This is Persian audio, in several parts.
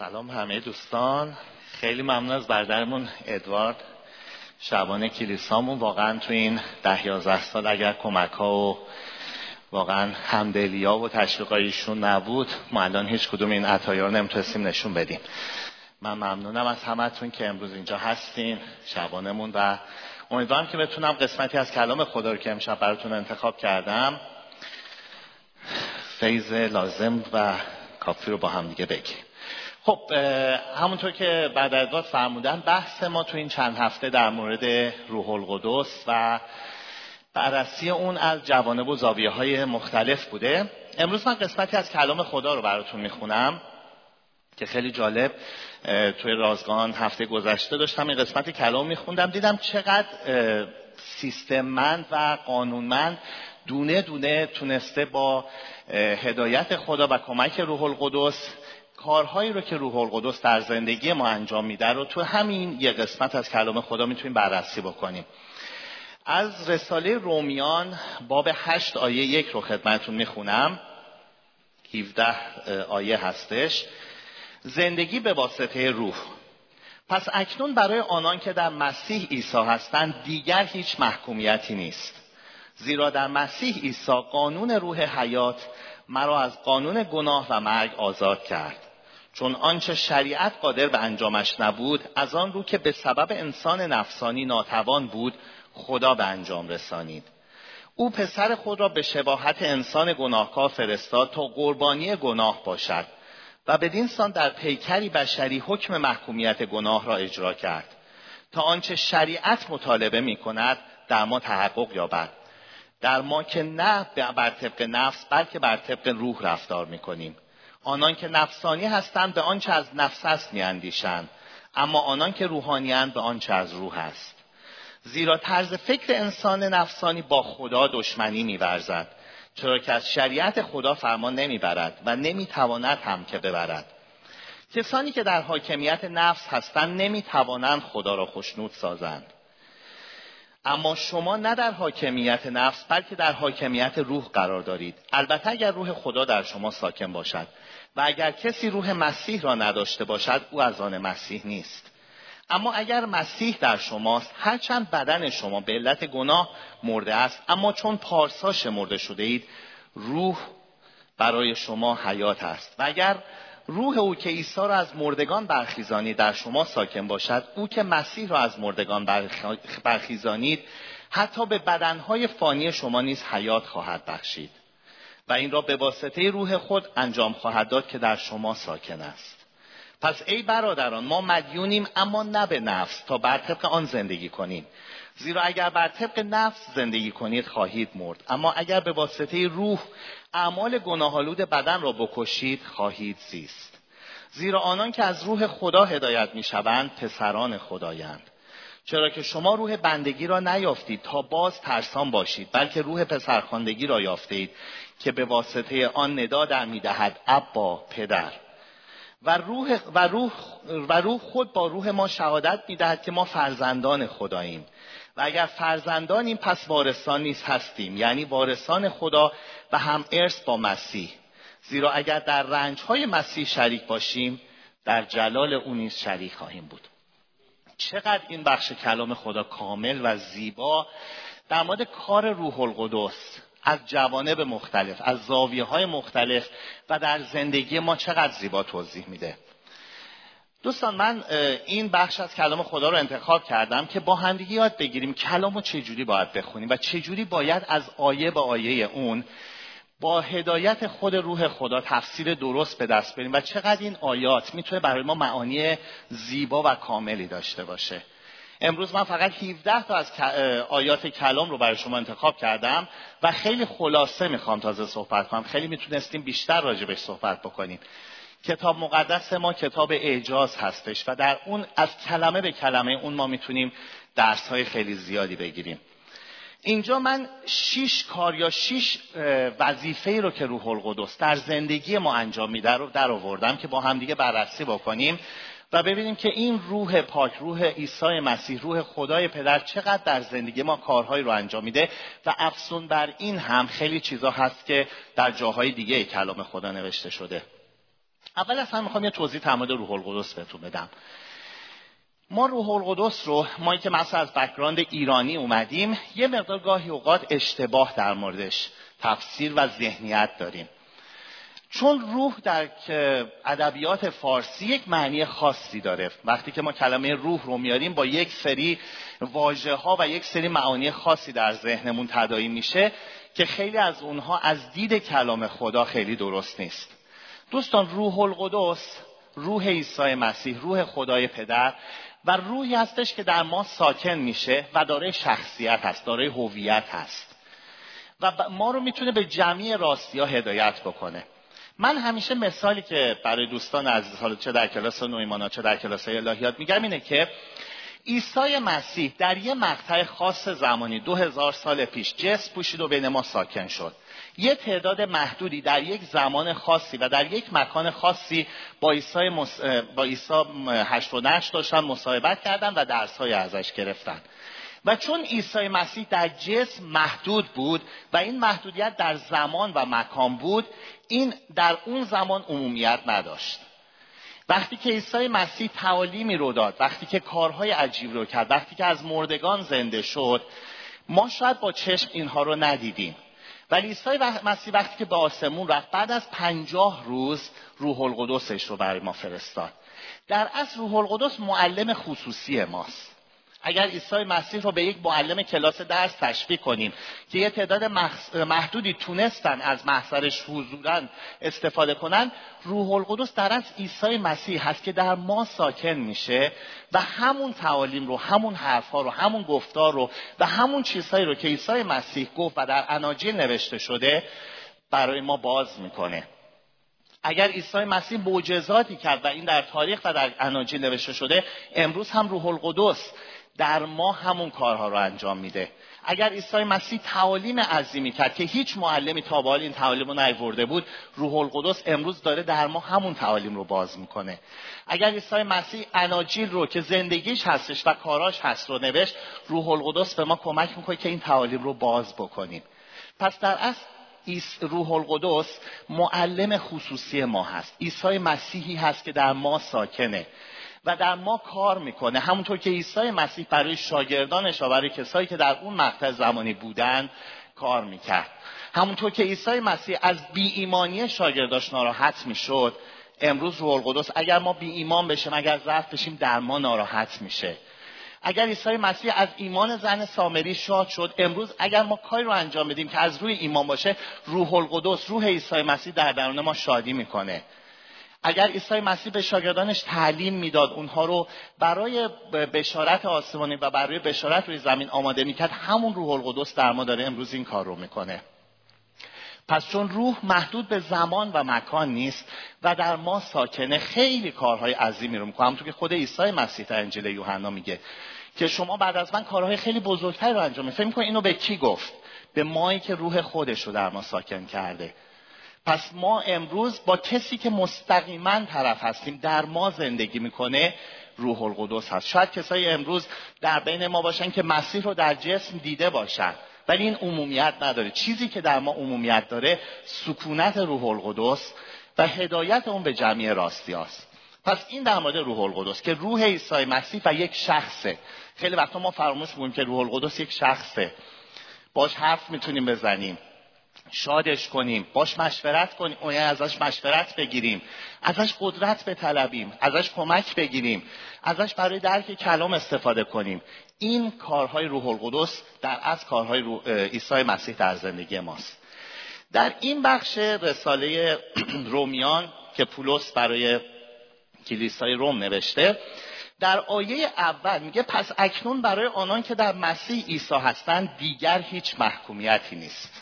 سلام همه دوستان. خیلی ممنون از بردرمون ادوارد. شبانه کلیسامون واقعا تو این ده یازده سال اگر کمک ها و واقعا همدلی ها و تشویقایشون نبود ما الان هیچ کدوم این عطایا رو نمی‌تونستیم نشون بدیم. من ممنونم از همتون که امروز اینجا هستین شبانمون و امیدوارم که بتونم قسمتی از کلام خدا رو که امشب براتون انتخاب کردم فیض لازم و کافی رو با هم دیگه بگیم. خب همونطور که بعد از فرمودن بحث ما تو این چند هفته در مورد روح القدس و بررسی اون از جوانب و زاویه های مختلف بوده. امروز من قسمتی از کلام خدا رو براتون می‌خونم که خیلی جالب توی رازگان هفته گذشته داشتم این قسمت کلام میخوندم. دیدم چقدر سیستممند و قانونمند دونه دونه تونسته با هدایت خدا و کمک روح القدس کارهایی رو که روح القدس در زندگی ما انجام میده رو تو همین یه قسمت از کلام خدا می‌تونیم بررسی بکنیم. از رساله رومیان باب هشت آیه یک رو خدمتون می‌خونم. 17 آیه هستش. زندگی به واسطه روح. پس اکنون برای آنان که در مسیح عیسی هستند دیگر هیچ محکومیتی نیست. زیرا در مسیح عیسی قانون روح حیات مرا از قانون گناه و مرگ آزاد کرد. چون آنچه شریعت قادر به انجامش نبود از آن رو که به سبب انسان نفسانی ناتوان بود خدا به انجام رسانید. او پسر خود را به شباهت انسان گناهکار فرستاد تا قربانی گناه باشد و بدین سان در پیکری بشری حکم محکومیت گناه را اجرا کرد. تا آنچه شریعت مطالبه می کند در ما تحقق یابد. در ما که نه بر طبق نفس بلکه بر طبق روح رفتار می کنیم آنان که نفسانی هستند به آنچه از نفس است میاندیشند اما آنان که روحانیند به آنچه از روح است. زیرا طرز فکر انسان نفسانی با خدا دشمنی میورزد چرا که از شریعت خدا فرمان نمی‌برد و نمی‌تواند هم که ببرد. کسانی که در حاکمیت نفس هستند نمی‌توانند خدا را خوشنود سازند. اما شما نه در حاکمیت نفس بلکه در حاکمیت روح قرار دارید. البته اگر روح خدا در شما ساکن باشد و اگر کسی روح مسیح را نداشته باشد او از آن مسیح نیست. اما اگر مسیح در شماست هرچند بدن شما به علت گناه مرده است اما چون پارسا مرده شده اید روح برای شما حیات است. و اگر روح او که عیسی را از مردگان برخیزانی در شما ساکن باشد. او که مسیح را از مردگان برخیزانید حتی به بدنهای فانی شما نیز حیات خواهد بخشید. و این را به واسطه روح خود انجام خواهد داد که در شما ساکن است. پس ای برادران ما مدیونیم اما نه به نفس تا بر طبق آن زندگی کنیم. زیرا اگر بر طبق نفس زندگی کنید خواهید مرد. اما اگر به واسطه روح اعمال گناهالود بدن را بکشید خواهید زیست. زیرا آنان که از روح خدا هدایت می‌شوند پسران خدایند. چرا که شما روح بندگی را نیافتید تا باز ترسان باشید بلکه روح پسرخواندگی را یافتید که به واسطه آن ندا در می‌دهد ابا پدر. و روح, و, روح, و روح خود با روح ما شهادت می‌دهد که ما فرزندان خداییم. و اگر فرزندانیم پس وارثان نیز هستیم یعنی وارثان خدا و هم ارث با مسیح. زیرا اگر در رنجهای مسیح شریک باشیم در جلال او نیز شریک خواهیم بود. چقدر این بخش کلام خدا کامل و زیبا در مورد کار روح القدس از جوانب مختلف از زاویه های مختلف و در زندگی ما چقدر زیبا توضیح میده. دوستان من این بخش از کلام خدا رو انتخاب کردم که با همدیگه یاد بگیریم کلام رو چجوری باید بخونیم و چجوری باید از آیه به آیه اون با هدایت خود روح خدا تفسیر درست به دست بریم و چقدر این آیات می‌تونه برای ما معانی زیبا و کاملی داشته باشه. امروز من فقط 17 تا از آیات کلام رو برای شما انتخاب کردم و خیلی خلاصه می‌خوام تازه صحبت کنم. خیلی می‌تونستیم بیشتر راجبش صحبت بکنیم. کتاب مقدس ما کتاب اعجاز هستش و در اون از کلمه به کلمه اون ما می‌تونیم درس های خیلی زیادی بگیریم. اینجا من شیش کار یا شیش وظیفه رو که روح القدس در زندگی ما انجام میده رو در آوردم که با همدیگه بررسی بکنیم و ببینیم که این روح پاک روح عیسی مسیح روح خدای پدر چقدر در زندگی ما کارهایی رو انجام میده و افسون بر این هم خیلی چیزا هست که در جاهای دیگه کلام خدا نوشته شده. اول همه می‌خوام یه توضیح مورد روح القدس بهتون بدم. ما روح القدس رو ما که مثلا از بکراند ایرانی اومدیم یه مقدار گاهی اوقات اشتباه در موردش تفسیر و ذهنیت داریم. چون روح در ادبیات فارسی یک معنی خاصی داره. وقتی که ما کلمه روح رو میاریم با یک سری واژه ها و یک سری معانی خاصی در ذهنمون تدایی میشه که خیلی از اونها از دید کلام خدا خیلی درست نیست. دوستان روح القدس روح عیسی مسیح روح خدای پدر و روحی هستش که در ما ساکن میشه و دارای شخصیت هست دارای هویت هست. و ما رو می‌تونه به جمعی راستی ها هدایت بکنه. من همیشه مثالی که برای دوستان عزیز حالا چه در کلاس نویمانا چه در کلاس الهیات میگم اینه که عیسی مسیح در یه مقطع خاص زمانی دو هزار سال پیش جس پوشید و بین ما ساکن شد. یه تعداد محدودی در یک زمان خاصی و در یک مکان خاصی با عیسی مس... با عیسی هشت و نشت داشتن مصاحبت کردن و درسهای ازش گرفتن. و چون عیسی مسیح در جسم محدود بود و این محدودیت در زمان و مکان بود این در اون زمان عمومیت نداشت. وقتی که عیسی مسیح تعالیمی رو داد وقتی که کارهای عجیب رو کرد وقتی که از مردگان زنده شد ما شاید با چشم اینها رو ندیدیم. ولی عیسی مسیح وقتی که به آسمون رفت بعد از پنجاه روز روح القدسش رو برای ما فرستاد. در اصل روح القدس معلم خصوصی ماست. اگر عیسی مسیح رو به یک معلم کلاس درس تشبیه کنیم که یه تعداد محدودی تونستن از محضرش حضورا استفاده کنن روح القدس در از عیسی مسیح هست که در ما ساکن میشه و همون تعالیم رو همون حرفها رو همون گفتار رو و همون چیزهایی رو که عیسی مسیح گفت و در اناجیل نوشته شده برای ما باز می‌کنه. اگر عیسی مسیح معجزاتی کرد و این در تاریخ و در اناجیل نوشته شده امروز هم روح القدس در ما همون کارها رو انجام میده. اگر عیسی مسیح تعالیم عظیمی کرد که هیچ معلمی تا به این تعالیم رو نیورده بود روح القدس امروز داره در ما همون تعالیم رو باز می‌کنه. اگر عیسی مسیح اناجیل رو که زندگیش هستش و کاراش هست رو نوشت روح القدس به ما کمک می‌کنه که این تعالیم رو باز بکنیم. پس در اصل روح القدس معلم خصوصی ما هست. عیسی مسیحی هست که در ما ساکنه. و در ما کار می‌کنه. همونطور که عیسی مسیح برای شاگردانش و برای کسایی که در اون مقطع زمانی بودن کار می‌کرد. همونطور که عیسی مسیح از بی ایمانی شاگرداش ناراحت می‌شد امروز روح القدس اگر ما بی ایمان بشیم اگر ضعف بشیم در ما ناراحت میشه. اگر عیسی مسیح از ایمان زن سامری شاد شد امروز اگر ما کاری رو انجام بدیم که از روی ایمان باشه روح القدس روح عیسی مسیح در درون ما شادی می‌کنه. اگر عیسی مسیح به شاگردانش تعلیم می‌داد اونها رو برای بشارت آسمانی و برای بشارت روی زمین آماده می‌کرد همون روح القدس در ما داره امروز این کار رو می‌کنه. پس چون روح محدود به زمان و مکان نیست و در ما ساکنه خیلی کارهای عظیمی رو می‌کنه. همونطور که خود عیسی مسیح در انجیل یوحنا میگه که شما بعد از من کارهای خیلی بزرگتری رو انجام می‌دید فکر می‌کنید اینو به کی گفت؟ به مایی که روح خودش رو در ما ساکن کرده. پس ما امروز با کسی که مستقیما طرف هستیم در ما زندگی می‌کنه روح القدس هست. شاید کسایی امروز در بین ما باشن که مسیح رو در جسم دیده باشن ولی این عمومیت نداره. چیزی که در ما عمومیت داره سکونت روح القدس و هدایت اون به جمعی راستی است. پس این در مورد روح القدس که روح عیسی مسیح و یک شخصه. خیلی وقتا ما فراموش می‌کنیم که روح القدس یک شخصه. باش حرف می‌تونیم بزنیم. شادش کنیم باش مشورت کنیم اون ازش مشورت بگیریم ازش قدرت بطلبیم ازش کمک بگیریم ازش برای درک کلام استفاده کنیم. این کارهای روح القدس در از کارهای عیسی مسیح در زندگی ماست. در این بخش رساله رومیان که پولس برای کلیسای روم نوشته در آیه اول میگه پس اکنون برای آنان که در مسیح عیسی هستند دیگر هیچ محکومیتی نیست.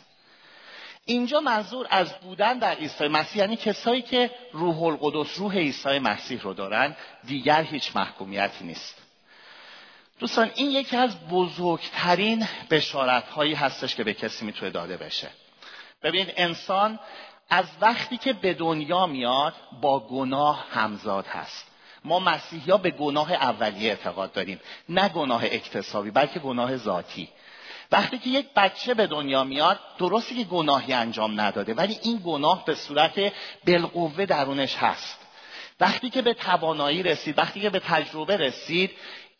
اینجا منظور از بودن در عیسی مسیح یعنی کسایی که روح القدس روح عیسی مسیح رو دارن دیگر هیچ محکومیتی نیست. دوستان این یکی از بزرگترین بشارت هایی هستش که به کسی می‌تونه داده بشه. ببینید انسان از وقتی که به دنیا میاد با گناه همزاد هست. ما مسیحی ها به گناه اولیه اعتقاد داریم. نه گناه اکتسابی بلکه گناه ذاتی. وقتی که یک بچه به دنیا میاد درستی که گناهی انجام نداده ولی این گناه به صورت بالقوه درونش هست. وقتی که به توانایی رسید وقتی که به تجربه رسید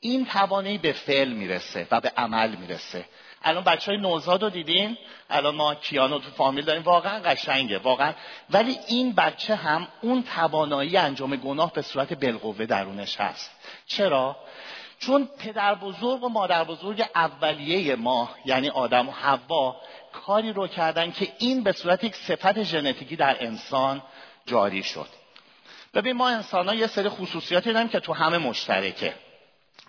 این توانایی به فعل می‌رسه و به عمل می‌رسه. الان بچه های نوزاد رو دیدین؟ الان ما کیانو تو فامیل داریم. واقعا قشنگه واقعا. ولی این بچه هم اون توانایی انجام گناه به صورت بالقوه درونش هست. چرا؟ چون پدر بزرگ و مادر بزرگ اولیه ما یعنی آدم و حوا کاری رو کردن که این به صورت یک صفت ژنتیکی در انسان جاری شد. ببین ما انسان ها یه سری خصوصیاتی داریم که تو همه مشترکه.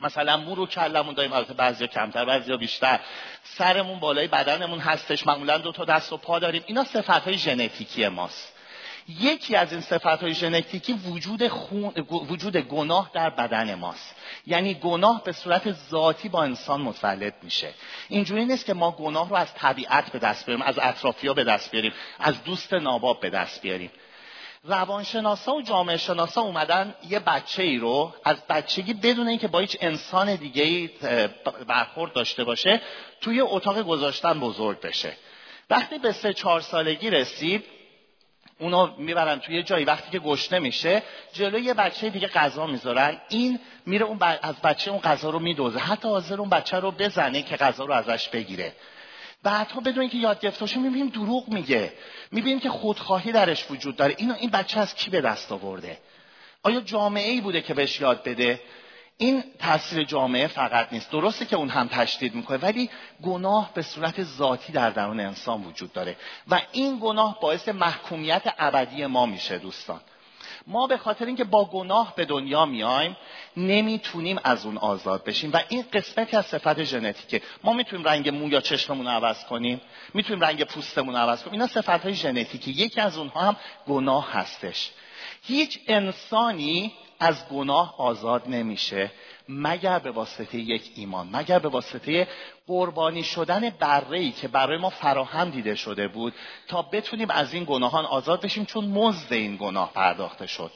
مثلا مو رو کلمون داریم البته بعضیا کمتر بعضیا بیشتر. سرمون بالای بدنمون هستش معمولا دو تا دست و پا داریم. اینا صفت های ژنتیکی ماست. یکی از این صفت های ژنتیکی وجود, خون، وجود گناه در بدن ماست. یعنی گناه به صورت ذاتی با انسان متولد میشه. اینجوری نیست که ما گناه رو از طبیعت به دست بیاریم از اطرافیا به دست بیاریم از دوست ناباب به دست بیاریم. روانشناسا و جامعه شناسا اومدن یه بچه ای رو از بچگی بدون اینکه با هیچ انسان دیگه ای برخورد داشته باشه توی اتاق گذاشتن بزرگ بشه. وقتی به سه چهار سالگی رسید اونا می‌برن توی جایی وقتی که گشته میشه جلوی یه بچه دیگه غذا می‌ذارن. این میره اون از بچه اون غذا رو میدوزه. حتی حاضر اون بچه رو بزنه که غذا رو ازش بگیره. بعدها بدون اینکه یاد گرفته باشه می‌بینیم دروغ میگه. می‌بینیم که خودخواهی درش وجود داره. اینو این بچه از کی به دست آورده؟ آیا جامعه ای بوده که بهش یاد بده؟ این تاثیر جامعه فقط نیست. درسته که اون هم تشدید می‌کنه ولی گناه به صورت ذاتی در درون انسان وجود داره. و این گناه باعث محکومیت ابدی ما میشه دوستان. ما به خاطر اینکه با گناه به دنیا میایم نمی‌تونیم از اون آزاد بشیم. و این قسمتی از صفت ژنتیکه. ما می‌تونیم رنگ مو یا چشممون رو عوض کنیم می‌تونیم رنگ پوستمون رو عوض کنیم. اینا صفت های ژنتیکی یکی از اونها هم گناه هستش. هیچ انسانی از گناه آزاد نمیشه. مگر به واسطه یک ایمان مگر به واسطه قربانی شدن بره که برای ما فراهم دیده شده بود تا بتونیم از این گناهان آزاد بشیم چون مزد این گناه پرداخته شد.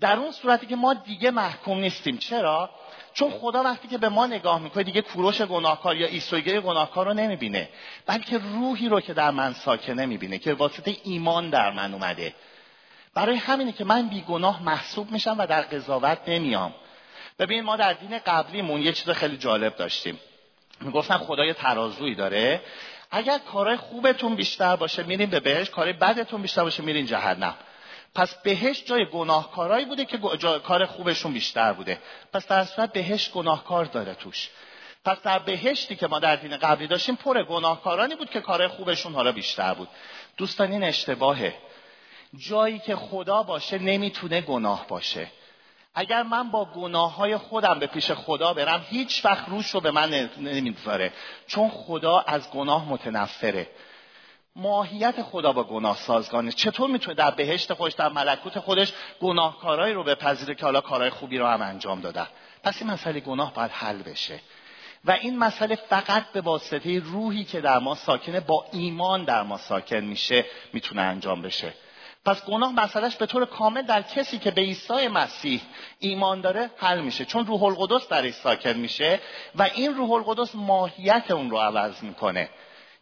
در اون صورتی که ما دیگه محکوم نیستیم. چرا؟ چون خدا وقتی که به ما نگاه می‌کنه دیگه کوروش گناهکار یا ایسوگه گناهکار رو نمی‌بینه بلکه روحی رو که در من ساکنه می‌بینه که واسطه ایمان در من اومده. برای همینه که من بیگناه محسوب میشم و در قضاوت نمیام. ببین ما در دین قبلیمون یه چیز خیلی جالب داشتیم. می‌گفتن خدا یه داره. اگر کارهای خوبتون بیشتر باشه میرین به بهش کارهای بدتون بیشتر باشه میرین جهنم. پس بهش جای گناهکارایی بوده که کار خوبشون بیشتر بوده. پس در صورت بهش گناهکار داره توش. پس در بهشتی که ما در دین قبلی داشتیم پر گناهکارانی بود که کار خوبشون حالا بیشتر بود. دوستان این اشتباهه. جایی که خدا باشه نمی‌تونه گناه باشه. اگر من با گناه های خودم به پیش خدا برم هیچ وقت روش رو به من نمی‌ذاره چون خدا از گناه متنفره. ماهیت خدا با گناه سازگانه. چطور می‌تونه در بهشت خودش در ملکوت خودش گناهکارایی رو بپذیره که حالا کارهای خوبی رو هم انجام دادن پس این مسئله گناه باید حل بشه. و این مسئله فقط به واسطه روحی که در ما ساکنه با ایمان در ما ساکن میشه می‌تونه انجام بشه. پس گناه مسئلهش به طور کامل در کسی که به عیسی مسیح ایمان داره حل میشه. چون روح القدس درش ساکن میشه و این روح القدس ماهیت اون رو عوض می‌کنه.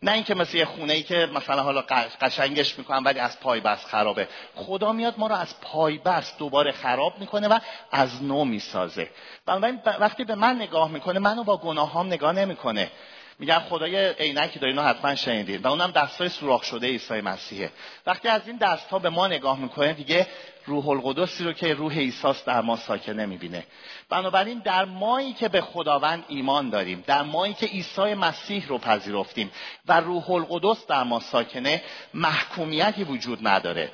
نه اینکه مثل خونه ای که مثلا حالا قشنگش می‌کنن ولی از پای بس خرابه. خدا میاد ما رو از پای بس دوباره خراب می‌کنه و از نو می‌سازه. بنابراین وقتی به من نگاه می‌کنه منو با گناهام نگاه نمی‌کنه. میگن خدای عینکی داره اینو حتما شنیدید و اونم دستای سوراخ شده عیسی مسیحه. وقتی از این دست ها به ما نگاه می‌کنه دیگه روح القدسی رو که روح عیسی در ما ساکن نمی‌بینه بنابراین در مایی که به خداوند ایمان داریم در مایی که عیسی مسیح رو پذیرفتیم و روح القدس در ما ساکنه محکومیتی وجود نداره.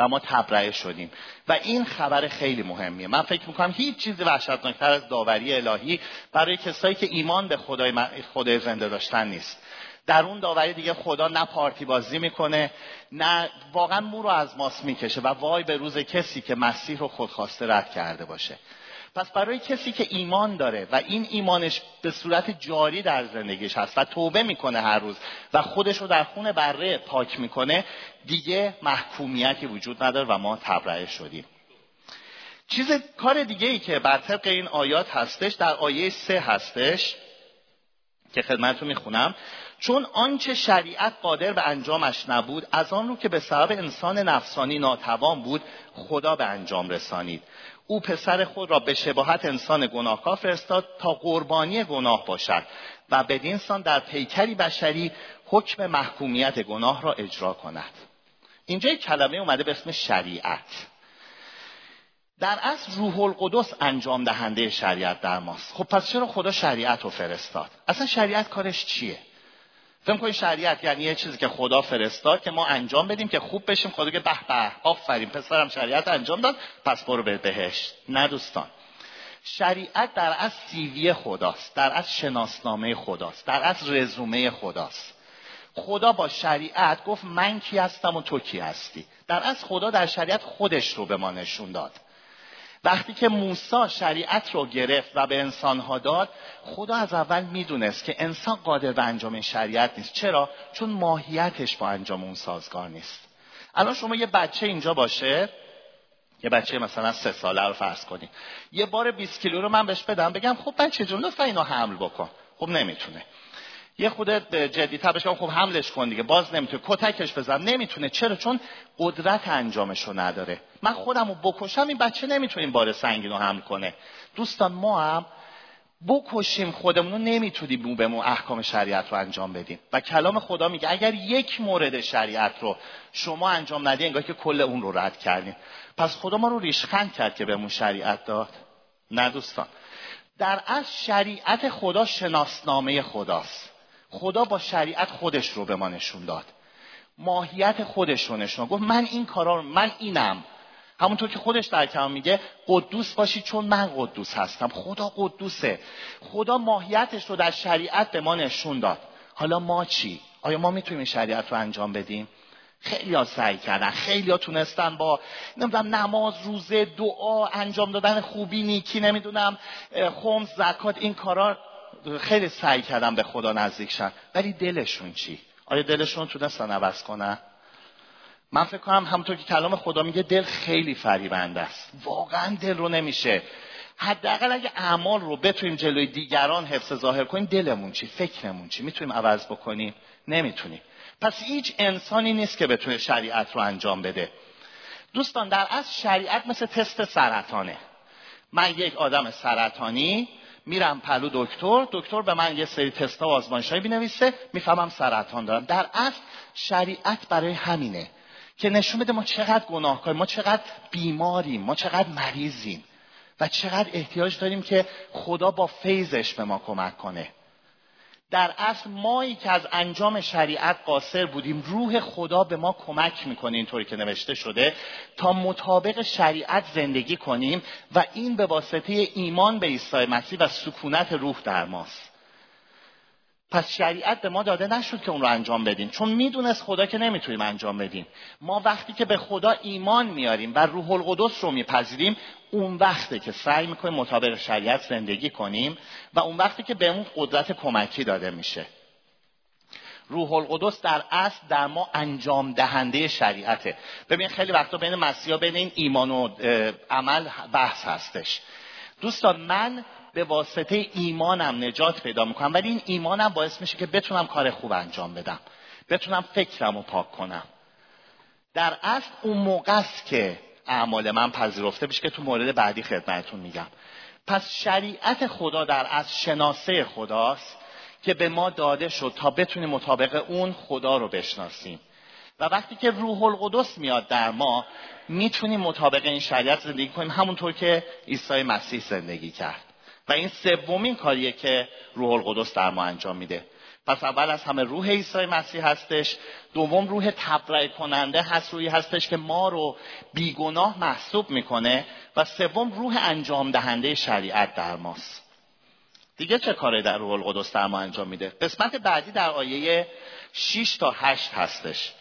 و ما تبرئه شدیم. و این خبر خیلی مهمیه. من فکر می‌کنم هیچ چیزی وحشتناکتر از داوری الهی برای کسایی که ایمان به خدای, خدای زنده داشتن نیست. در اون داوری دیگه خدا نه پارتی بازی می‌کنه نه واقعا مو رو از ماست می‌کشه و وای به روز کسی که مسیح رو خودخواسته رد کرده باشه. پس برای کسی که ایمان داره و این ایمانش به صورت جاری در زندگیش هست و توبه می‌کنه هر روز و خودش رو در خون بره پاک می‌کنه دیگه محکومیتی وجود نداره و ما تبرئه شدیم. چیز کار دیگه ای که بر طبق این آیات هستش در آیه سه هستش که خدمتتون می‌خونم. چون آنچه شریعت قادر به انجامش نبود از آن رو که به سبب انسان نفسانی ناتوان بود خدا به انجام رسانید. او پسر خود را به شباهت انسان گناهکار فرستاد تا قربانی گناه باشد و بدین سان در پیکری بشری حکم محکومیت گناه را اجرا کند. اینجا یک کلمه اومده به اسم شریعت. در اصل روح القدس انجام دهنده شریعت در ماست. خب پس چرا خدا شریعت رو فرستاد؟ اصلا شریعت کارش چیه؟ فکر کنید شریعت یعنی یه چیزی که خدا فرستاد که ما انجام بدیم که خوب بشیم خدا که به به آفرین پسرم شریعت انجام داد پس برو به بهشت. نه دوستان. شریعت در از سیوی خداست در از شناسنامه خداست در از رزومه خداست. خدا با شریعت گفت من کی هستم و تو کی هستی؟ در از خدا در شریعت خودش رو به ما نشون داد. وقتی که موسی شریعت رو گرفت و به انسانها داد خدا از اول می‌دونست که انسان قادر به انجام شریعت نیست. چرا؟ چون ماهیتش با انجام اون سازگار نیست. الان شما یه بچه اینجا باشه. یه بچه مثلا سه ساله رو فرض کنید. یه بار 20 کیلو رو من بهش بدم بگم خب بچه جون لطفا اینو حمل بکن. خب نمی‌تونه. یه خود جدی بهش خب حملش کن دیگه باز نمی‌تونه. کتکش بزن. نمی‌تونه. چرا؟ چون قدرت انجامش رو نداره. من خودم رو بکشم این بچه نمی‌تونه این بار سنگین رو حمل کنه. دوستان ما هم بکشیم خودمون رو نمی‌تونیم به ما احکام شریعت رو انجام بدیم. و کلام خدا میگه اگر یک مورد شریعت رو شما انجام ندید انگار که کل اون رو رد کردیم پس خدا ما رو ریشخند کرد که بهمون شریعت داد. نه دوستان. در از شریعت خدا شناسنامه خداست. خدا با شریعت خودش رو به ما نشون داد. ماهیت خودش رو نشون گفت من این کارا رو من اینم. همونطور که خودش در کلام میگه قدوس باشی چون من قدوس هستم. خدا قدوسه. خدا ماهیتش رو در شریعت به ما نشون داد. حالا ما چی؟ آیا ما می‌تونیم شریعت رو انجام بدیم؟ خیلی ها سعی کردن. خیلی ها تونستن با نمی‌دونم نماز روزه دعا انجام دادن خوبی نیکی نمی‌دونم خمس زکات این کارا خیلی سعی کردن به خدا نزدیک شن ولی دلشون چی؟ آیا دلشون تونستن عوض کنن من فکر کنم همونطور که کلام خدا میگه دل خیلی فریبنده است. واقعا دل رو نمیشه. حداقل اگه اعمال رو بتونیم جلوی دیگران حفظ ظاهر کنیم دلمون چی؟ فکرمون چی؟ می‌تونیم عوض بکنیم؟ نمی‌تونیم. پس هیچ انسانی نیست که بتونه شریعت رو انجام بده. دوستان در از شریعت مثل تست سرطانه. من یک آدم سرطانی میرم پلو دکتر دکتر به من یه سری تستا و آزمایشایی بینویسه می‌فهمم سرطان دارم. در اصل شریعت برای همینه که نشون بده ما چقدر گناهکاریم ما چقدر بیماریم ما چقدر مریضیم و چقدر احتیاج داریم که خدا با فیضش به ما کمک کنه. در اصل مایی که از انجام شریعت قاصر بودیم روح خدا به ما کمک می‌کنه اینطوری که نوشته شده تا مطابق شریعت زندگی کنیم و این به واسطه ایمان به عیسی مسیح و سکونت روح در ماست. پس شریعت به ما داده نشد که اون رو انجام بدیم. چون می‌دونست خدا که نمی‌تونیم انجام بدیم. ما وقتی که به خدا ایمان میاریم و روح القدس رو میپذیریم اون وقته که سعی می‌کنیم مطابق شریعت زندگی کنیم و اون وقتی که بهمون قدرت کمکی داده میشه. روح القدس در اصل در ما انجام دهنده شریعته. ببین خیلی وقتا بین مسیحا بین این ایمان و عمل بحث هستش. دوستان من به واسطه ایمانم نجات پیدا می‌کنم. ولی این ایمانم باعث میشه که بتونم کار خوب انجام بدم. بتونم فکرم رو پاک کنم. در اصل اون موقع است که اعمال من پذیرفته بشه که تو مورد بعدی خدمتتون میگم. پس شریعت خدا در از شناسه خداست که به ما داده شد تا بتونیم مطابق اون خدا رو بشناسیم. و وقتی که روح القدس میاد در ما می‌تونیم مطابق این شریعت زندگی کنیم. همونطور که عیسی مسیح زندگی کرد. و این سومین کاریه که روح القدس در ما انجام میده. پس اول از همه روح عیسی مسیح هستش. دوم روح تبرئه کننده هست روی هستش که ما رو بیگناه محسوب می‌کنه. و سوم روح انجام دهنده شریعت در ماست. دیگه چه کاری در روح القدس در ما انجام میده؟ قسمت بعدی در آیه 6 تا 8 هستش.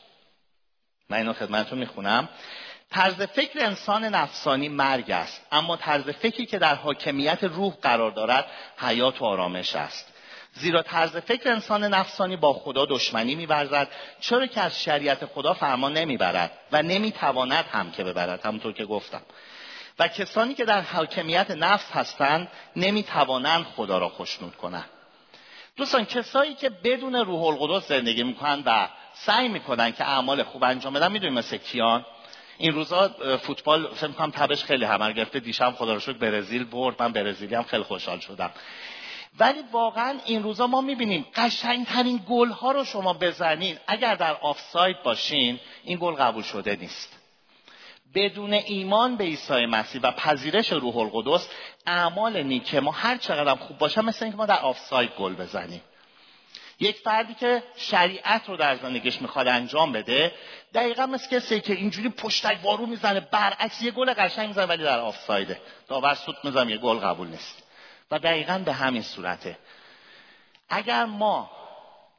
من اینو خدمتتون می‌خونم. طرز فکر انسان نفسانی مرگ است. اما طرز فکری که در حاکمیت روح قرار دارد حیات و آرامش است. زیرا طرز فکر انسان نفسانی با خدا دشمنی میورزد چرا که از شریعت خدا فرمان نمی‌برد و نمی‌تواند هم که ببرد همونطور که گفتم. و کسانی که در حاکمیت نفس هستند نمی‌توانند خدا را خشنود کنند. دوستان کسایی که بدون روح القدس زندگی می‌کنن و سعی می‌کنن که اعمال خوب انجام بدن می‌دونیم مثل کیان؟ این روزا فوتبال فکر می‌کنم تبش خیلی همه گرفته. دیشب خدا رو شکر برزیل برد. من برزیلی هم خیلی خوشحال شدم. ولی واقعا این روزا ما می‌بینیم قشنگترین گل ها رو شما بزنین. اگر در آفساید باشین این گل قبول شده نیست. بدون ایمان به عیسی مسیح و پذیرش روح القدس اعمال نیک ما هر چقدر خوب باشه مثل اینکه ما در آفساید گل بزنیم. یک فردی که شریعت رو در زندگیش می‌خواد انجام بده دقیقا مثل کسی که اینجوری پشتک وارو می‌زنه برعکس یه گل قشنگ می‌زنه ولی در آفسایده. داور سوت می‌زنه یه گل قبول نیست. و دقیقا به همین صورته. اگر ما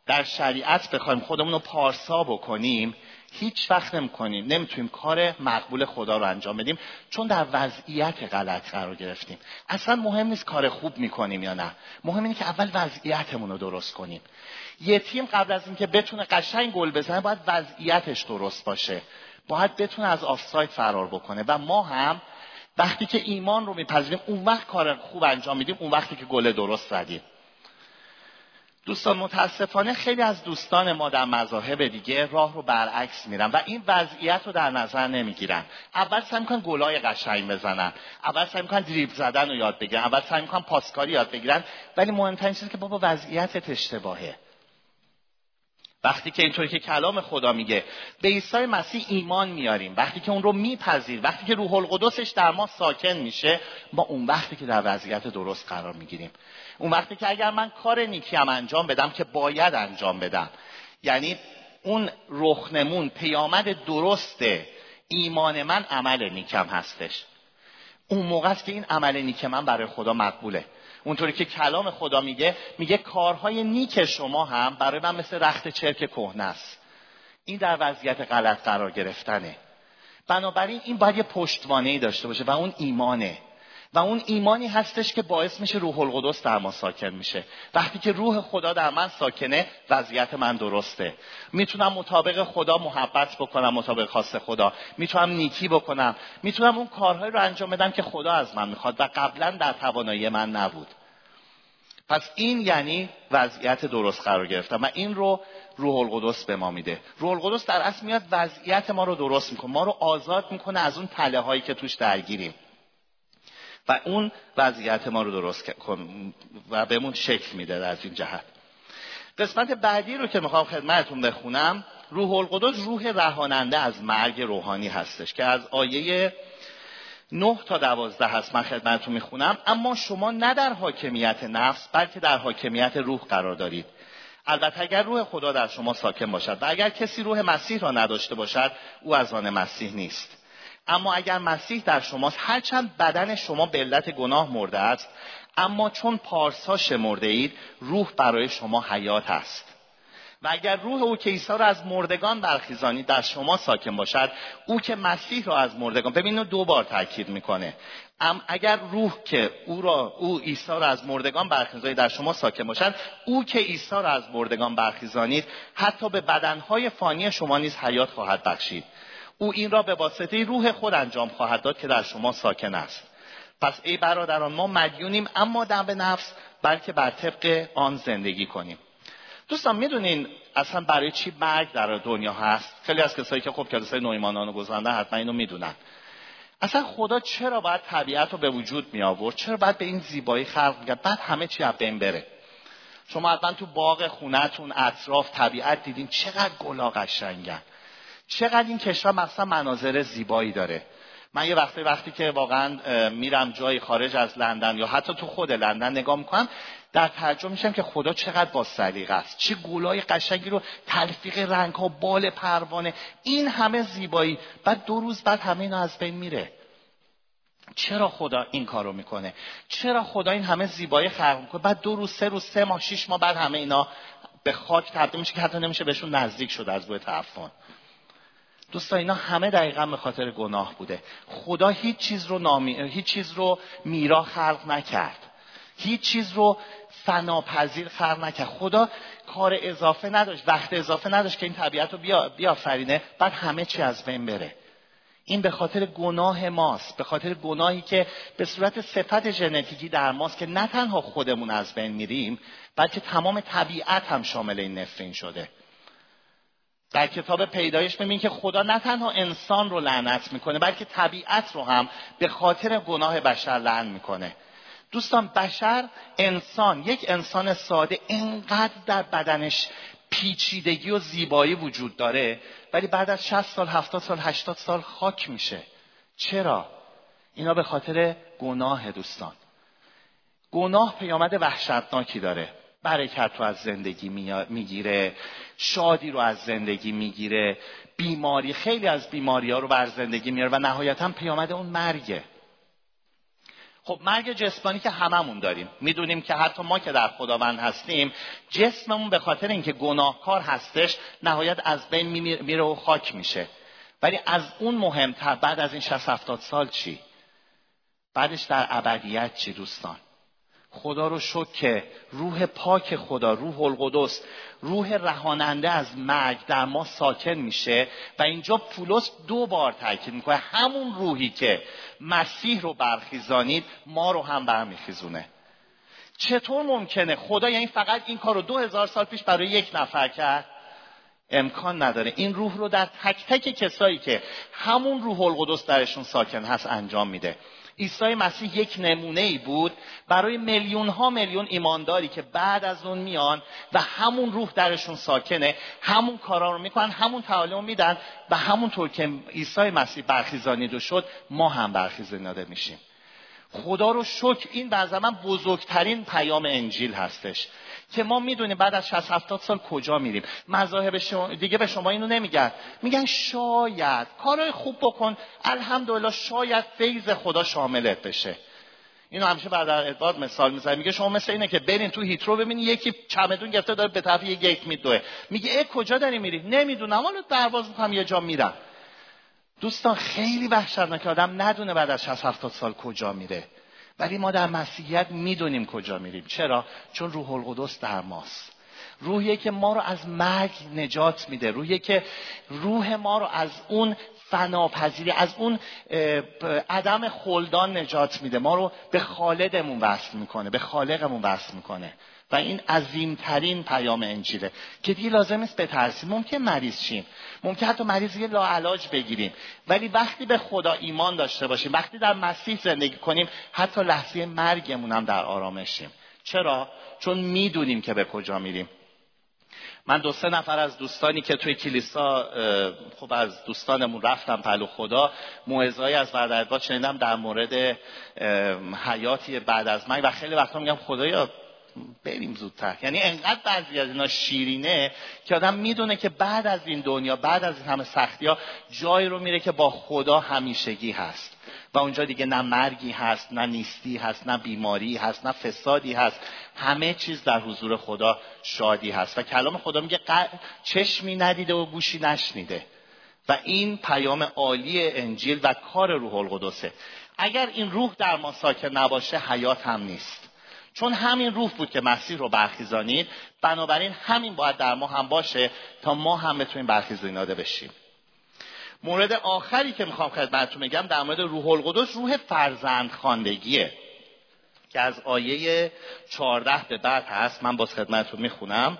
در شریعت بخوایم خودمون رو پارسا بکنیم هیچ وقت نمی‌کنیم نمی‌تونیم کار مقبول خدا رو انجام بدیم چون در وضعیت غلط قرار گرفتیم. اصلا مهم نیست کار خوب می‌کنیم یا نه. مهم اینه که اول وضعیتمون رو درست کنیم. یه تیم قبل از اینکه بتونه قشنگ گل بزنه باید وضعیتش درست باشه. باید بتونه از آفساید فرار بکنه. و ما هم وقتی که ایمان رو میپذیریم اون وقت کار خوب انجام میدیم اون وقتی که گل درست زدیم. دوستان متاسفانه خیلی از دوستان ما در مذاهب دیگه راه رو برعکس میرن و این وضعیت رو در نظر نمی‌گیرن. اول سعی می‌کنن گلای قشنگ بزنن. اول سعی می‌کنن دریبل زدن رو یاد بگیرن. اول سعی می‌کنن پاسکاری یاد بگیرن. ولی مهمترین چیزی که بابا وضعیتت اشتباهه. وقتی که اینطوری که کلام خدا میگه به عیسی مسیح ایمان میاریم. وقتی که اون رو میپذیر وقتی که روح القدسش در ما ساکن میشه ما اون وقتی که در وضعیت درست قرار می‌گیریم. اون وقتی که اگر من کار نیکیم انجام بدم که باید انجام بدم. یعنی اون رخنمون پیامد درست ایمان من عمل نیکم هستش. اون موقع است که این عمل نیک من برای خدا مقبوله. اونطوری که کلام خدا میگه میگه کارهای نیک شما هم برای من مثل رخت چرک کهنه است. این در وضعیت غلط قرار گرفتنه. بنابراین این باید یه پشتوانه داشته باشه و اون ایمانه. و اون ایمانی هستش که باعث میشه روح القدس در ما ساکن میشه. وقتی که روح خدا در من ساکنه وضعیت من درسته. می‌تونم مطابق خدا محبت بکنم مطابق خواست خدا. می‌تونم نیکی بکنم. می‌تونم اون کارهایی رو انجام بدم که خدا از من می‌خواد و قبلا در توانایی من نبود. پس این یعنی وضعیت درست قرار گرفتن و این رو روح القدس به ما میده. روح القدس در اصل میاد وضعیت ما رو درست می‌کنه. ما رو آزاد می‌کنه از اون تله هایی که توش درگیریم. و اون وضعیت ما رو درست و بهمون شکل میده از این جهت. قسمت بعدی رو که می‌خوام خدمتتون بخونم روح القدس روح رهاننده از مرگ روحانی هستش که از آیه 9 تا دوازده هست من خدمتتون می‌خونم. اما شما نه در حاکمیت نفس بلکه در حاکمیت روح قرار دارید. البته اگر روح خدا در شما ساکن باشد و اگر کسی روح مسیح را نداشته باشد او از آن مسیح نیست. اما اگر مسیح در شماست هرچند بدن شما به علت گناه مرده است اما چون پارسا شمرده اید روح برای شما حیات است. و اگر روح او که عیسی را از مردگان برخیزانی در شما ساکن باشد او که مسیح را از مردگان ببین دو بار تاکید می‌کنه. ام اگر روح که او را او عیسی را از مردگان برخیزانی در شما ساکن باشد او که عیسی را از مردگان برخیزانید حتی به بدنهای فانی شما نیز حیات خواهد بخشید. او این را به واسطه روح خود انجام خواهد داد که در شما ساکن است. پس ای برادران ما مدیونیم اما در به نفس بلکه بر طبق آن زندگی کنیم. دوستان می‌دونین اصلا برای چی مرگ در دنیا هست؟ خیلی از کسایی که خب کلیسای نویمانان رو گذرنده حتما اینو می‌دونن. اصلا خدا چرا باید طبیعت رو به وجود می آورد چرا باید به این زیبایی خلق می‌کرد؟ بعد همه چی از بین بره. شما حتما تو باغ خونهتون اطراف طبیعت دیدین چقدر گلا قشنگن. چقدر این کشور مثلا مناظر زیبایی داره. من یه وقتی وقتی که واقعا میرم جایی خارج از لندن یا حتی تو خود لندن نگاه می‌کنم در ترجمه میشم که خدا چقدر با سلیقه است. چه گلای قشنگی رو تلفیق رنگ ها بال پروانه این همه زیبایی. بعد دو روز بعد همه اینا از بین میره. چرا خدا این کارو می‌کنه؟ چرا خدا این همه زیبایی خلق می‌کنه؟ بعد دو روز سه روز سه ماه شش ماه بعد همه اینا به خاک تبدیل میشه که حتی نمیشه بهشون نزدیک شد از روی تعفن. دوستان اینا همه دقیقا به خاطر گناه بوده. خدا هیچ چیز رو نامی... هیچ چیز رو میرا خلق نکرد. هیچ چیز رو فناپذیر خلق نکرد. خدا کار اضافه نداشت وقت اضافه نداشت که این طبیعت رو بیا... بیافرینه. بعد همه چی از بین بره. این به خاطر گناه ماست. به خاطر گناهی که به صورت صفت ژنتیکی در ماست که نه تنها خودمون از بین میریم بلکه تمام طبیعت هم شامل این نفرین شده. در کتاب پیدایش می‌بینیم که خدا نه تنها انسان رو لعنت می‌کنه بلکه طبیعت رو هم به خاطر گناه بشر لعن می‌کنه. دوستان بشر انسان یک انسان ساده اینقدر در بدنش پیچیدگی و زیبایی وجود داره ولی بعد از 60 سال 70 سال 80 سال خاک میشه. چرا؟ اینا به خاطر گناه دوستان. گناه پیامد وحشتناکی داره. برکت رو از زندگی می‌گیره شادی رو از زندگی می‌گیره بیماری خیلی از بیماری ها رو بر زندگی میاره و نهایتا پیامد اون مرگه. خب مرگ جسمانی که هممون داریم. می‌دونیم که حتی ما که در خداوند هستیم جسممون به خاطر اینکه گناهکار هستش نهایت از بین میره و خاک میشه. ولی از اون مهمتر بعد از این 60 70 سال چی؟ بعدش در ابدیت چی دوستان؟ خدا رو شکر. که روح پاک خدا روح القدس. روح رهاننده از مرگ در ما ساکن میشه و اینجا پولس دو بار تاکید می‌کنه. همون روحی که مسیح رو برخیزانید ما رو هم برمیخیزونه چطور ممکنه؟ خدا یعنی فقط این کار رو دو هزار سال پیش برای یک نفر کرد؟ امکان نداره. این روح رو در تک تک کسایی که همون روح القدس درشون ساکن هست انجام میده. عیسی مسیح یک نمونه ای بود برای میلیون ها میلیون ایمانداری که بعد از اون میان و همون روح درشون ساکنه همون کارا رو می‌کنن همون تعالیم میدن و همونطور که عیسی مسیح برخیزانیده شد ما هم برخیزانیده میشیم. خدا رو شکر این به من بزرگترین پیام انجیل هستش. که ما می‌دونیم بعد از 60 70 سال کجا میریم. مذاهب دیگه به شما اینو نمیگن. میگن شاید. کارهای خوب بکن. الحمدلله شاید فیض خدا شاملت بشه. اینو همیشه بعد در ادوارد مثال می‌زنه. میگه شما مثل اینه که برین تو هیترو ببینی یکی چمدون گرفته داره به طرف یه گیت میدوه. میگه ای کجا داری میری؟ نمی‌دونم. حالا پرواز می‌کنم یه جا میرم. دوستان خیلی وحشتناکه آدم ندونه بعد از 60 70 سال کجا میره. ولی ما در مسیحیت می‌دونیم کجا میریم. چرا؟ چون روح القدس در ماست. روحیه که ما رو از مرگ نجات میده. روحیه که روح ما رو از اون فناپذیری از اون عدم خلدان نجات میده. ما رو به خالدمون وصل می‌کنه به خالقمون وصل می‌کنه. و این عظیمترین پیام انجیله که دیگه لازم است بترسیم. ممکن مریض شیم. ممکن حتی مریض یه لاعلاج بگیریم. ولی وقتی به خدا ایمان داشته باشیم وقتی در مسیح زندگی کنیم حتی لحظه مرگمون هم در آرامشیم چرا؟ چون می‌دونیم که به کجا میریم. من دو سه نفر از دوستانی که توی کلیسا خب از دوستانمون رفتم پلو خدا موعظه‌ای از بعد شنیدم در مورد حیاتی بعد از مرگ و خیلی وقتا میگم خدایا بریم زودتر. یعنی انقدر بعضی از اینا شیرینه که آدم می‌دونه که بعد از این دنیا بعد از این همه سختی ها جایی رو میره که با خدا همیشگی هست. و اونجا دیگه نه مرگی هست نه نیستی هست نه بیماری هست نه فسادی هست. همه چیز در حضور خدا شادی هست. و کلام خدا میگه چشمی ندیده و گوشی نشنیده. و این پیام عالی انجیل و کار روح القدسه. اگر این روح در ما ساکن نباشه حیات هم نیست. چون همین روح بود که مسیح رو برخیزانید بنابراین همین باید در ما هم باشه تا ما هم بتونیم برخیزانی داده بشیم. مورد آخری که می‌خوام خدمتتون بگم در مورد روح القدس روح فرزند خاندگیه که از آیه 14 به بعد هست من باز خدمتتون می‌خونم.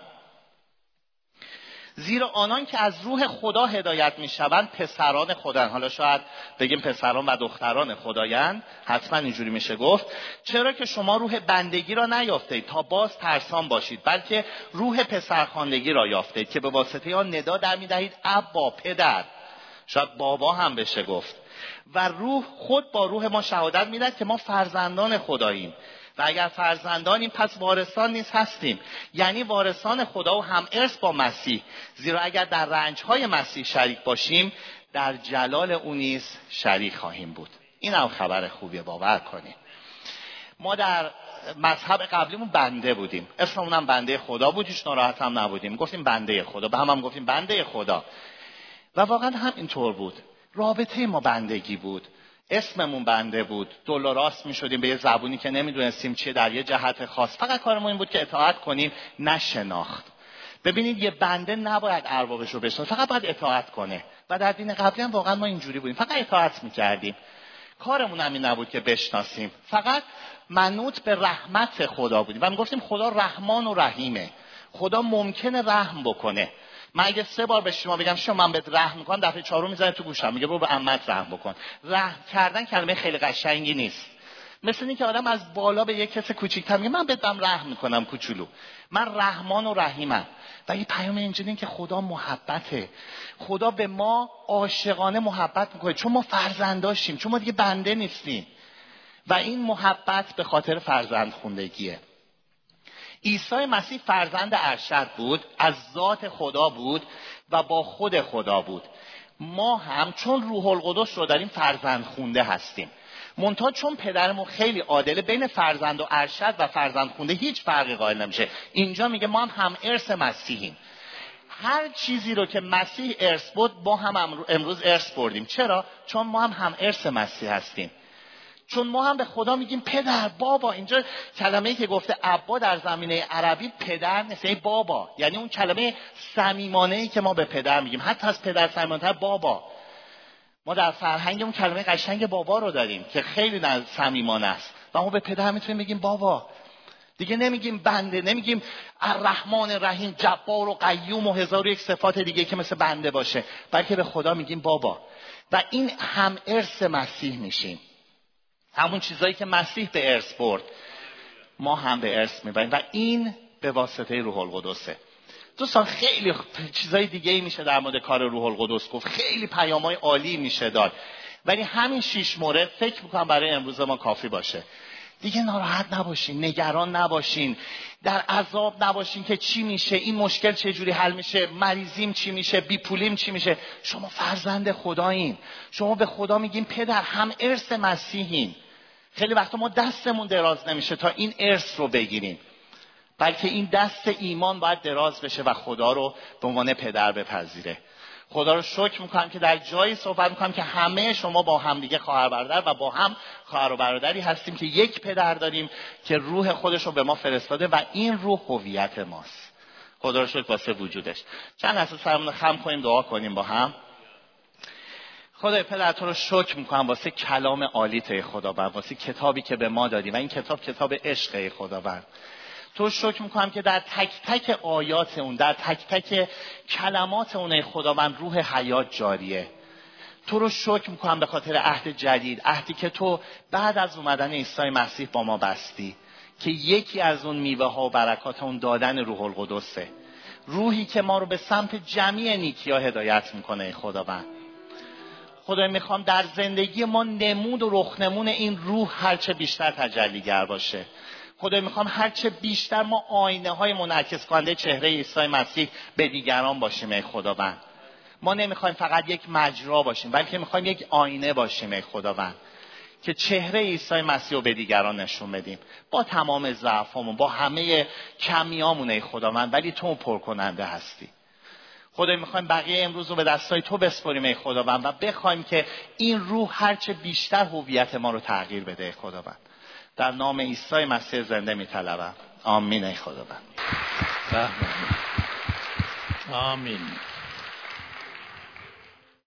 زیرا آنان که از روح خدا هدایت می‌شوند پسران خدا حالا شاید بگیم پسران و دختران خدایند. حتما اینجوری میشه گفت. چرا که شما روح بندگی را نیافتید تا باز ترسان باشید بلکه روح پسرخواندگی را یافتید که به واسطه آن ندا در می‌دهید. ابا پدر. شاید بابا هم بشه گفت. و روح خود با روح ما شهادت می‌دهد که ما فرزندان خداییم. و اگر فرزندانیم پس وارثان نیز هستیم. یعنی وارثان خدا و هم ارث با مسیح. زیرا اگر در رنجهای مسیح شریک باشیم در جلال او نیز شریک خواهیم بود. این هم خبر خوبیه باور کنیم ما در مذهب قبلیمون بنده بودیم. اسممون هم بنده خدا بود هیچ ناراحت هم نبودیم. گفتیم بنده خدا. به هم هم گفتیم بنده خدا. و واقعا همینطور بود. رابطه ما بندگی بود. اسممون بنده بود. دل راست می شدیم به یه زبونی که نمی‌دونستیم چیه در یه جهت خاص. فقط کارمون این بود که اطاعت کنیم نه شناخت ببینید یه بنده نباید اربابش رو بشناسه. فقط باید اطاعت کنه. و در دین قبلی هم واقعا ما اینجوری بودیم. فقط اطاعت می‌کردیم. کارمون همین نبود که بشناسیم. فقط منوط به رحمت خدا بودیم. و می‌گفتیم خدا رحمان و رحیمه. خدا ممکنه رحم بکنه. من اگه سه بار به شما بگم شما من بهت رحم می‌کنم دفعه چهارم می‌زنه تو گوشم. میگه برو به عمت رحم بکن. رحم کردن کلمه خیلی قشنگی نیست. مثل اینکه آدم از بالا به یک کس کوچیکتر میگه من بهتم رحم می‌کنم کوچولو. من رحمان و رحیمم. و این پیام انجیل که خدا محبته. خدا به ما عاشقانه محبت می‌کنه. چون ما فرزنداشیم چون ما دیگه بنده نیستیم. و این محبت به خاطر فرزند خوندگیه عیسی مسیح فرزند ارشد بود از ذات خدا بود و با خود خدا بود. ما هم چون روح القدس رو داریم فرزند خونده هستیم. منتها چون پدرمون خیلی عادله بین فرزند و ارشد و فرزند خونده هیچ فرقی قائل نمیشه. اینجا میگه ما هم هم ارث مسیحیم. هر چیزی رو که مسیح ارث بود با هم امروز ارث بردیم. چرا؟ چون ما هم هم ارث مسیح هستیم. چون ما هم به خدا میگیم پدر بابا. اینجا کلمه ای که گفته ابا در زمینه عربی پدر نیست یعنی بابا. یعنی اون کلمه صمیمانه ای که ما به پدر میگیم. حتی از پدر صمیمانه بابا. ما در فرهنگ اون کلمه قشنگ بابا رو داریم که خیلی صمیمانه است. و ما به پدر می‌تونیم بگیم بابا. دیگه نمیگیم بنده نمیگیم الرحمن رحیم جبار و قیوم و هزار و یک صفات دیگه که مثل بنده باشه. بلکه به خدا میگیم بابا. و این هم ارث مسیح میشیم. همون چیزایی که مسیح به ارث برد. ما هم به ارث می‌بریم. و این به واسطه روح القدسه. دوستان خیلی چیزای دیگه ای میشه در مورد کار روح القدس گفت. خیلی پیام های عالی میشه داد. ولی همین شیش مورد فکر می‌کنم برای امروز ما کافی باشه. دیگه ناراحت نباشین نگران نباشین. در عذاب نباشین که چی میشه این مشکل چه جوری حل میشه مریضیم چی میشه بی پولیم چی میشه. شما فرزند خدایین. شما به خدا میگین پدر هم ارث مسیحین خیلی وقتا ما دستمون دراز نمیشه تا این ارث رو بگیریم. بلکه این دست ایمان باید دراز بشه و خدا رو به عنوان پدر بپذیره. خدا رو شکر می‌کنم که در جایی صحبت می‌کنم که همه شما با هم دیگه خواهر برادر و با هم خواهر و برادری هستیم که یک پدر داریم که روح خودش رو به ما فرستاده و این روح هویت ماست. خدا رو شکر واسه وجودش. چند لحظه سرمون خم کنیم دعا کنیم با هم. خدای پدر تو رو شکر می‌کنم واسه کلام عالی ای خداوند واسه کتابی که به ما دادی و این کتاب کتاب عشق خداوند. تو شکر می‌کنم که در تک تک آیات اون در تک تک کلمات اون خداوند روح حیات جاریه. تو رو شکر می‌کنم به خاطر عهد جدید عهدی که تو بعد از اومدن عیسی مسیح با ما بستی که یکی از اون میوه ها و برکات اون دادن روح القدسه. روحی که ما رو به سمت جمعی نیکیا هدایت می‌کنه خداوند. خدای می‌خوام در زندگی ما نمود و رخنمون این روح هرچه بیشتر تجلیگر باشه. خدای می‌خوام هرچه بیشتر ما آینه های منعکس کننده چهره عیسی مسیح به دیگران باشیم ای خداوند. ما نمی‌خوایم فقط یک مجرا باشیم بلکه می‌خوایم یک آینه باشیم ای خداوند که چهره عیسی مسیح رو به دیگران نشون بدیم. با تمام ضعفامون با همه کمیامون ای خداوند ولی تو پرکننده هستی. خدای می‌خوایم بقیه امروز رو به دستای تو بسپریم ای خداوند و بخوایم که این روح هرچه بیشتر هویت ما رو تغییر بده ای خداوند. در نام عیسی مسیح زنده میطلبم. آمین ای خداوند. آمین.